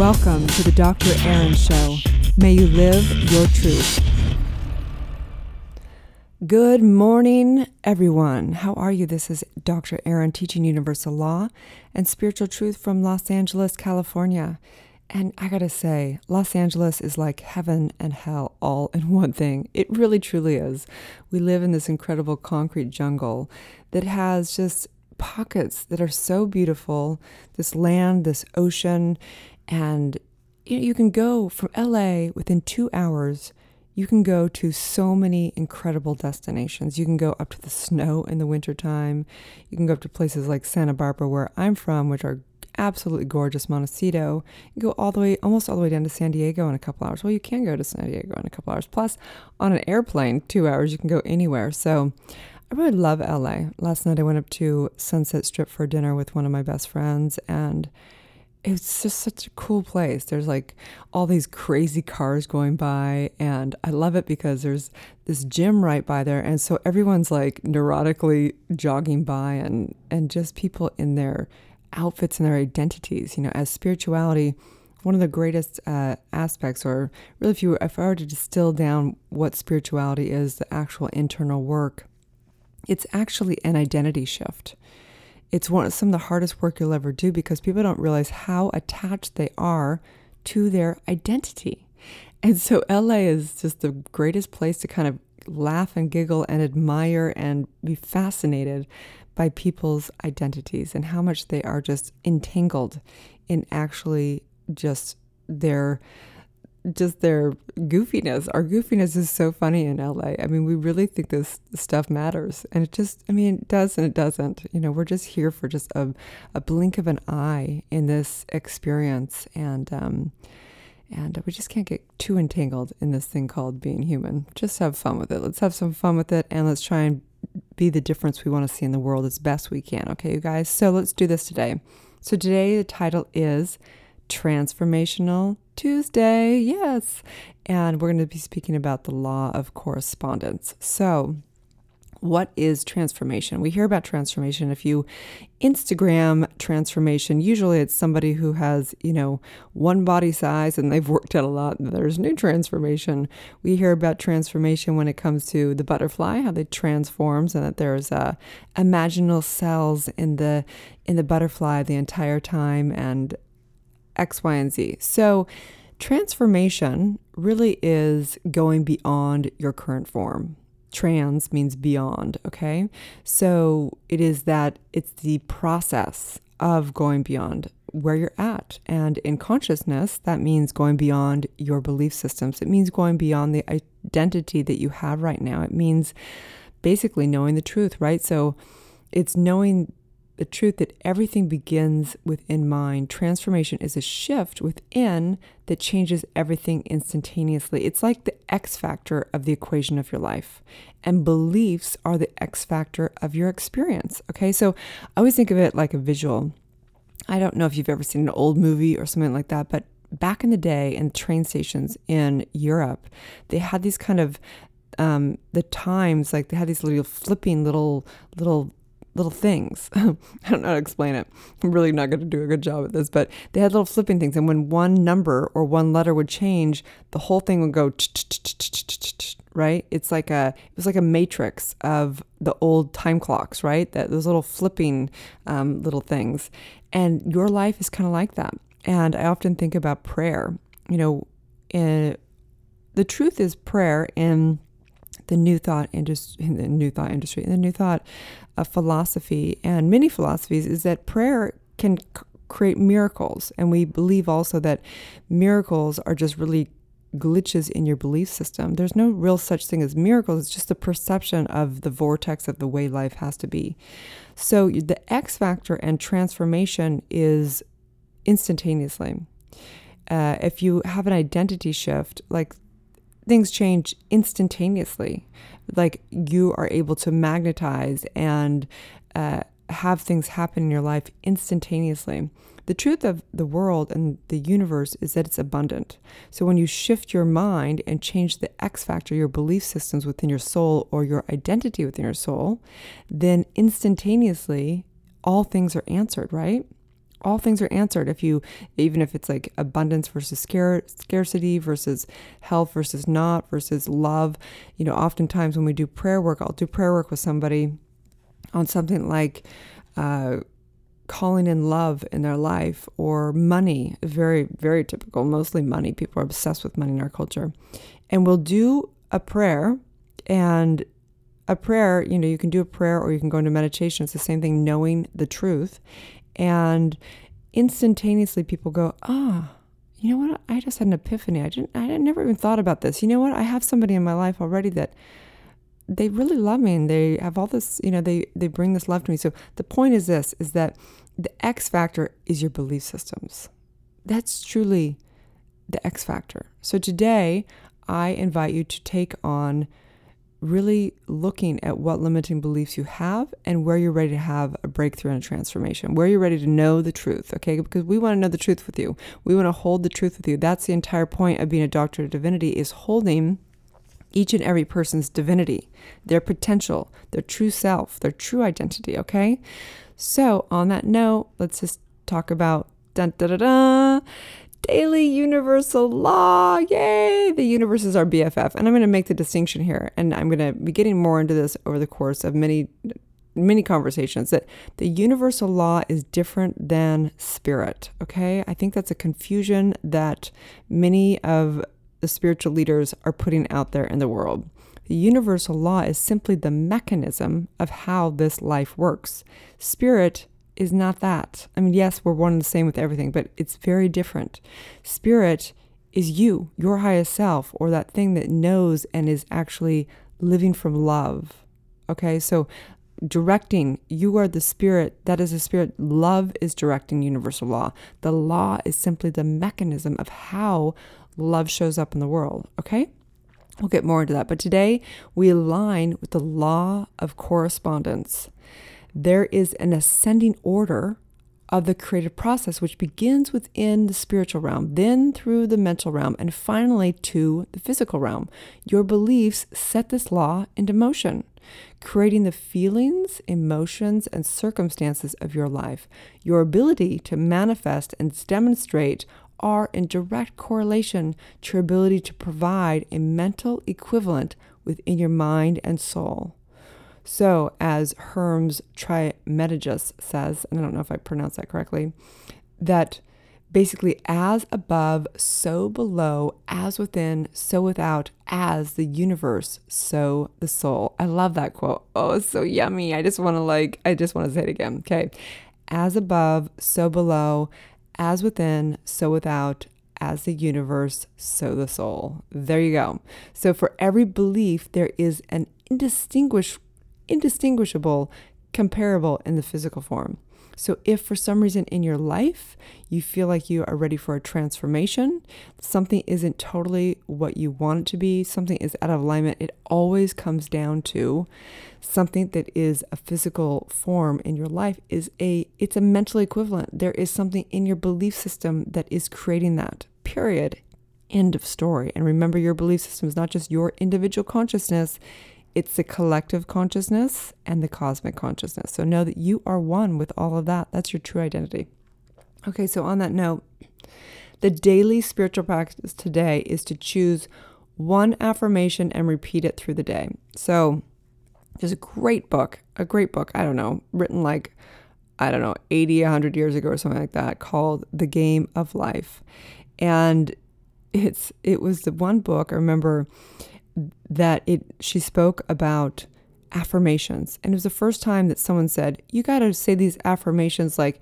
Welcome to the Dr. Erin Show. May you live your truth. Good morning, everyone. How are you? This is Dr. Erin teaching universal law and spiritual truth from Los Angeles, California. And I gotta say, Los Angeles is like heaven and hell all in one thing. It really truly is. We live in this incredible concrete jungle that has just pockets that are so beautiful this land, this ocean, and you, know, you can go from LA within two hours. You can go to so many incredible destinations. You can go up to the snow in the wintertime. You can go up to places like Santa Barbara, where I'm from, which are absolutely gorgeous Montecito. You go all the way, almost all the way down to San Diego in a couple hours. Well, you can go to San Diego in a couple hours. Plus, on an airplane, two hours, you can go anywhere. So, I really love LA. Last night, I went up to Sunset Strip for dinner with one of my best friends, and it's just such a cool place. There's like all these crazy cars going by, and I love it because there's this gym right by there, and so everyone's like neurotically jogging by, and and just people in their outfits and their identities. You know, as spirituality, one of the greatest uh, aspects, or really, if you if I were to distill down what spirituality is, the actual internal work, it's actually an identity shift it's one some of the hardest work you'll ever do because people don't realize how attached they are to their identity. And so LA is just the greatest place to kind of laugh and giggle and admire and be fascinated by people's identities and how much they are just entangled in actually just their just their goofiness. Our goofiness is so funny in LA. I mean, we really think this stuff matters. And it just, I mean, it does and it doesn't. You know, we're just here for just a, a blink of an eye in this experience. And, um, and we just can't get too entangled in this thing called being human. Just have fun with it. Let's have some fun with it and let's try and be the difference we want to see in the world as best we can. Okay, you guys? So let's do this today. So today the title is Transformational Tuesday. Yes. And we're going to be speaking about the law of correspondence. So, what is transformation? We hear about transformation. If you Instagram transformation, usually it's somebody who has, you know, one body size and they've worked out a lot. And there's new transformation. We hear about transformation when it comes to the butterfly, how they transforms, and that there's uh, imaginal cells in the in the butterfly the entire time, and X, Y, and Z. So, transformation really is going beyond your current form. Trans means beyond, okay? So, it is that it's the process of going beyond where you're at. And in consciousness, that means going beyond your belief systems. It means going beyond the identity that you have right now. It means basically knowing the truth, right? So, it's knowing the truth that everything begins within mind. Transformation is a shift within that changes everything instantaneously. It's like the X factor of the equation of your life. And beliefs are the X factor of your experience. Okay, so I always think of it like a visual. I don't know if you've ever seen an old movie or something like that, but back in the day in train stations in Europe, they had these kind of um, the times like they had these little flipping little little little things. I don't know how to explain it. I'm really not going to do a good job at this, but they had little flipping things. And when one number or one letter would change, the whole thing would go right. It's like a it was like a matrix of the old time clocks, right? That those little flipping um, little things. And your life is kind of like that. And I often think about prayer. You know, in, the truth is prayer in the new thought industry, in the new thought industry, in the new thought uh, philosophy and many philosophies is that prayer can c- create miracles, and we believe also that miracles are just really glitches in your belief system. There's no real such thing as miracles. It's just the perception of the vortex of the way life has to be. So the X factor and transformation is instantaneously. Uh, if you have an identity shift, like things change instantaneously. Like you are able to magnetize and uh, have things happen in your life instantaneously. The truth of the world and the universe is that it's abundant. So when you shift your mind and change the X factor, your belief systems within your soul or your identity within your soul, then instantaneously all things are answered, right? All things are answered if you even if it's like abundance versus scarcity versus health versus not versus love. You know oftentimes when we do prayer work i'll do prayer work with somebody on something like uh, calling in love in their life or money very very typical mostly money. People are obsessed with money in our culture. And we'll do a prayer and a prayer you know you can do a prayer or you can go into meditation. It's the same thing knowing the truth and instantaneously people go, ah, you know what? I just had an epiphany. I didn't, I never even thought about this. You know what? I have somebody in my life already that they really love me and they have all this, you know, they, they bring this love to me. So the point is this, is that the X factor is your belief systems. That's truly the X factor. So today I invite you to take on really looking at what limiting beliefs you have and where you're ready to have a breakthrough and a transformation, where you're ready to know the truth, okay? Because we want to know the truth with you. We want to hold the truth with you. That's the entire point of being a doctor of divinity is holding each and every person's divinity, their potential, their true self, their true identity, okay? So, on that note, let's just talk about dun, da, da, daily universal law. Yay! The universe is our BFF. And I'm going to make the distinction here. And I'm going to be getting more into this over the course of many, many conversations that the universal law is different than spirit. Okay. I think that's a confusion that many of the spiritual leaders are putting out there in the world. The universal law is simply the mechanism of how this life works. Spirit is not that. I mean, yes, we're one and the same with everything, but it's very different. Spirit is you, your highest self, or that thing that knows and is actually living from love. Okay, so directing, you are the spirit, that is the spirit. Love is directing universal law. The law is simply the mechanism of how love shows up in the world. Okay? We'll get more into that. But today we align with the law of correspondence there is an ascending order of the creative process, which begins within the spiritual realm, then through the mental realm, and finally to the physical realm. Your beliefs set this law into motion, creating the feelings, emotions, and circumstances of your life. Your ability to manifest and demonstrate are in direct correlation to your ability to provide a mental equivalent within your mind and soul. So, as Hermes Trismegistus says, and I don't know if I pronounced that correctly, that basically as above, so below, as within, so without, as the universe, so the soul. I love that quote. Oh, it's so yummy. I just want to like, I just want to say it again. Okay. As above, so below, as within, so without, as the universe, so the soul. There you go. So for every belief, there is an indistinguishable indistinguishable, comparable in the physical form. So, if for some reason in your life you feel like you are ready for a transformation, something isn't totally what you want it to be, something is out of alignment, it always comes down to something that is a physical form in your life is a it's a mental equivalent. There is something in your belief system that is creating that. Period. End of story. And remember your belief system is not just your individual consciousness, it's the collective consciousness and the cosmic consciousness. So know that you are one with all of that. That's your true identity. Okay, so on that note, the daily spiritual practice today is to choose one affirmation and repeat it through the day. So there's a great book, a great book, I don't know, written like, I don't know, 80, 100 years ago or something like that, called The Game of Life. And it's it was the one book I remember that it she spoke about affirmations. And it was the first time that someone said you got to say these affirmations like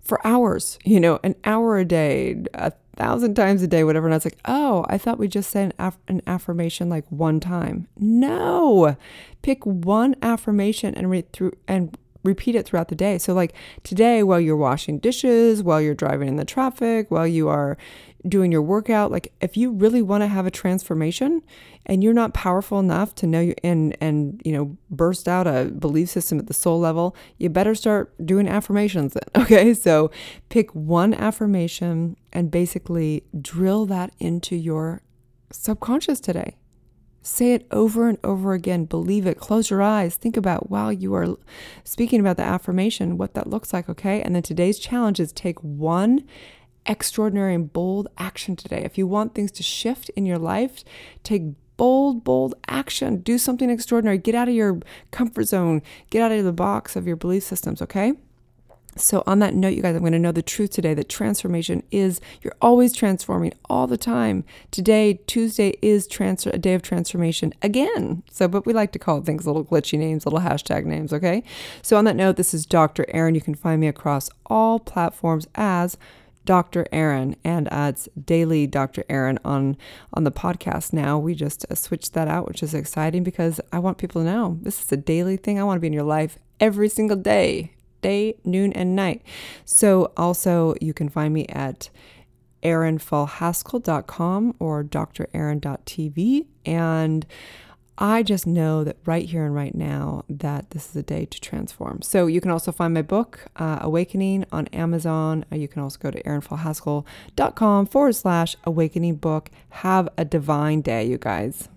for hours you know an hour a day a thousand times a day whatever. And i was like oh i thought we just said an, aff- an affirmation like one time. No! Pick one affirmation and read through and repeat it throughout the day. So, like today, while you're washing dishes, while you're driving in the traffic, while you are doing your workout like if you really want to have a transformation and you're not powerful enough to know you and and you know burst out a belief system at the soul level you better start doing affirmations then okay so pick one affirmation and basically drill that into your subconscious today Say it over and over again. Believe it. Close your eyes. Think about while you are speaking about the affirmation, what that looks like, okay? And then today's challenge is take one extraordinary and bold action today. If you want things to shift in your life, take bold, bold action. Do something extraordinary. Get out of your comfort zone. Get out of the box of your belief systems, okay? So, on that note, you guys, I'm going to know the truth today that transformation is, you're always transforming all the time. Today, Tuesday, is transfer, a day of transformation again. So, but we like to call things little glitchy names, little hashtag names, okay? So, on that note, this is Dr. Erin. You can find me across all platforms as Dr. Erin, and uh, it's daily Dr. Erin on on the podcast now. We just uh, switched that out, which is exciting because I want people to know this is a daily thing. I want to be in your life every single day day, noon, and night. So also you can find me at erinfallhaskell.com or drerin.tv. And I just know that right here and right now that this is a day to transform. So you can also find my book, uh, Awakening, on Amazon. Uh, you can also go to erinfallhaskell.com forward slash awakening book. Have a divine day, you guys.